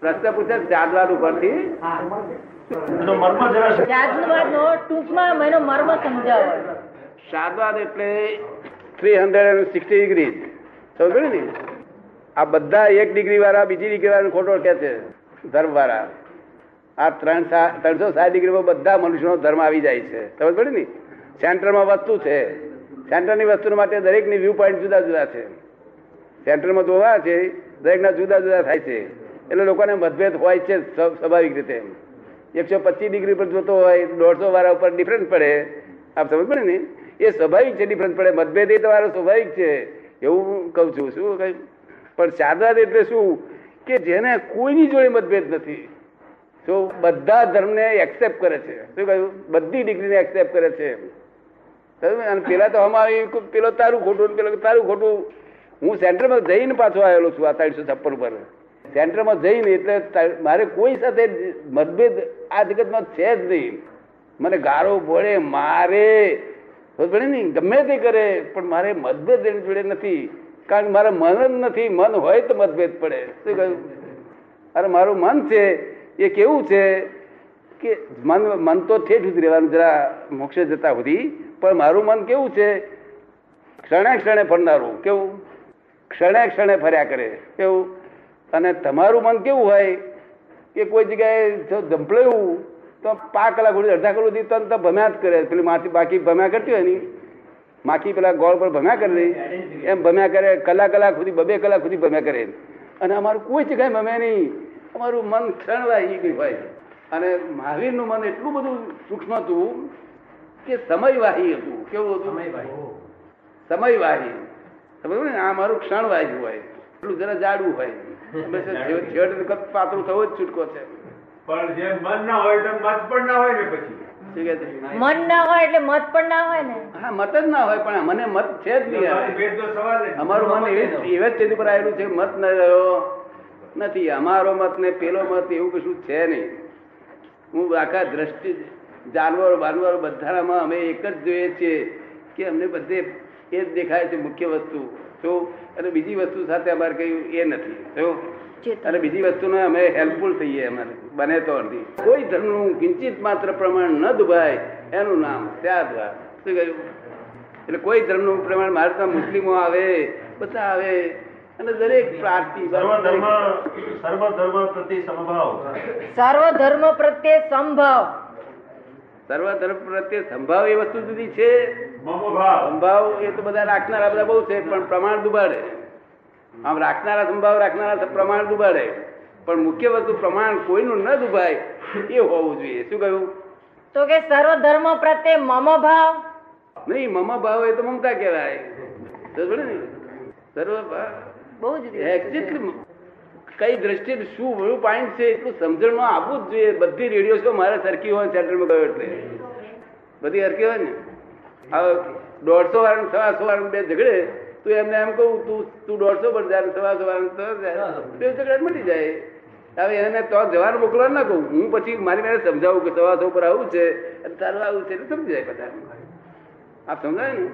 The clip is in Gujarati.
પ્રશ્ન પૂછે જરા જાતવાદનો ટૂંકમાં એનો મર્મ સમજાવો. શાદવાદ એટલે three hundred and sixty degree સમજો ને? આ બધા એક ડિગ્રી વાળા બીજી ડિગ્રી વાળા ખોટો કે છે? ધર્મ વાળા. આ ત્રણ ત્રણસો સાત ડિગ્રીમાં બધા મનુષ્યનો ધર્મ આવી જાય છે. સમજ પડે ને? સેન્ટરમાં વસ્તુ છે. સેન્ટરની વસ્તુ માટે દરેકની વ્યૂ પોઈન્ટ જુદા જુદા છે. સેન્ટરમાં જોવા છે દરેકના જુદા જુદા થાય છે. એટલે લોકોને મતભેદ હોય છે સ્વાભાવિક રીતે. એકસો પચીસ ડિગ્રી પર જોતો હોય, દોઢસો વાળા ઉપર ડિફરન્સ પડે. આપ સમજ પડે ને? એ સ્વાભાવિક છે ડિફરન્સ પડે. મતભેદ એ તમારો સ્વાભાવિક છે. એવું કહું છું. શું કઈ પણ શારદાદ એટલે શું? કે જેને કોઈની જોડે મતભેદ નથી. તો બધા ધર્મને એક્સેપ્ટ કરે છે. શું કહ્યું? બધી ડિગ્રીને એક્સેપ્ટ કરે છે? અને પેલા તો અમારી પેલો તારું ખોટું પેલો તારું ખોટું. હું સેન્ટરમાં જઈને પાછો આવેલો છું આ ત્રણસો છપ્પન ઉપર. સેન્ટરમાં જઈને એટલે મારે કોઈ સાથે મતભેદ આ જગતમાં છે જ નહીં. મને ગાળો ભોળે મારે. ભણે નહીં, ગમે તે કરે, પણ મારે મતભેદ એની જોડે નથી. કારણ કે મારે મન જ નથી. મન હોય તો મતભેદ પડે. શું કહ્યું? અરે, મારું મન છે, એ કેવું છે કે મન મન તો ઠેઠ સુધી રહેવાનું, જરા મોક્ષે જતા સુધી. પણ મારું મન કેવું છે? ક્ષણે ક્ષણે ફરનારું. કેવું? ક્ષણે ક્ષણે ફર્યા કરે. કેવું? અને તમારું મન કેવું હોય કે કોઈ જગ્યાએ જો જંપલાયું તો પાંચ કલાક સુધી અડધા કલાક સુધી તન તો ભમ્યા જ કરે. પેલી માથી બાકી ભમ્યા કરતી હોય ને માખી પેલા ગોળ પર ભમ્યા કરે એમ ભમ્યા કરે કલાક કલાક સુધી બબે કલાક સુધી ભમ્યા કરે અને અમારું કોઈ જગ્યાએ ભમે નહીં. અમારું મન ક્ષણવાહી ગયું હોય. અને મહાવીરનું મન એટલું બધું સૂક્ષ્મ હતું કે સમયવાહી હતું. કેવું હતું? સમયવાહી. સમજ ને આ મારું ક્ષણવાહી હોય. એટલું જરા જાડું હોય. છેવટે પાતળું થવું જ છૂટકો છે. પણ જે મન ના હોય તો મત પણ ના હોય ને પછી? મન ના હોય એટલે મત પણ ના હોય ને? હા મત જ ના હોય પણ મને મત છે જ નહીં અમારું મન એવી જ- જ પર આવેલું છે મત ન રહ્યો નથી. અમારો મત ને પેલો મત એવું કશું છે નહીં. હું આખા દ્રષ્ટિ જાનવરો બાનવરો બધામાં અમે એક જ જોઈએ છીએ કે અમને બધે એ જ દેખાય છે મુખ્ય વસ્તુ. શું અને બીજી વસ્તુ સાથે અમારે કઈ એ નથી શું અને બીજી વસ્તુને અમે હેલ્પફુલ થઈએ અમારે બને તો અડધી. કોઈ ધર્મનું કિંચિત માત્ર પ્રમાણ ન દુભાય એનું નામ ત્યાગવા શું કહ્યું? એટલે કોઈ ધર્મનું પ્રમાણ મારે તો મુસ્લિમો આવે બધા આવે અને દરેક પ્રાર્થી સર્વ ધર્મ સર્વ ધર્મ પ્રતિ સમભાવ. સર્વ ધર્મ પ્રત્યે સંભાવ સર્વ ધર્મ પ્રત્યે સંભાવ એ વસ્તુ જુદી છે. સંભાવ એ તો બધા રાખનારા બધા બહુ છે પણ પ્રમાણ દુબાડે આમ રાખનારા સંભાવ રાખનારા પ્રમાણ દુબાડે પણ મુખ્ય વસ્તુ પ્રમાણ કોઈનું ન દુભાય એ હોવું જોઈએ. શું કહ્યું? તો કે સર્વ ધર્મ પ્રત્યે મમ ભાવ? નહીં મમા ભાવ એ તો મમતા કહેવાય. સર્વ ભાવ. બહુ જ રીતે. કઈ દ્રષ્ટિએ શું વ્યૂ પોઈન્ટ છે એટલું સમજણમાં આવવું જ જોઈએ. બધી રેડિયો શો મારે સરખી હોય સેન્ટરમાં ગયો એટલે. બધી હરકી હોય ને? હવે દોઢસો વાર સવાસો વાર બે ઝઘડે તું એમને એમ કહું તું તું દોઢસો પર જાય સવાસો વાર બે ઝઘડે મટી જાય. હવે એને તો જવાનું મોકલવા ના કહું. હું પછી મારી મારે સમજાવું કે સવાસો પર આવું છે અને તારું આવું છે એટલે સમજી જાય બધા આપ સમજાય ને?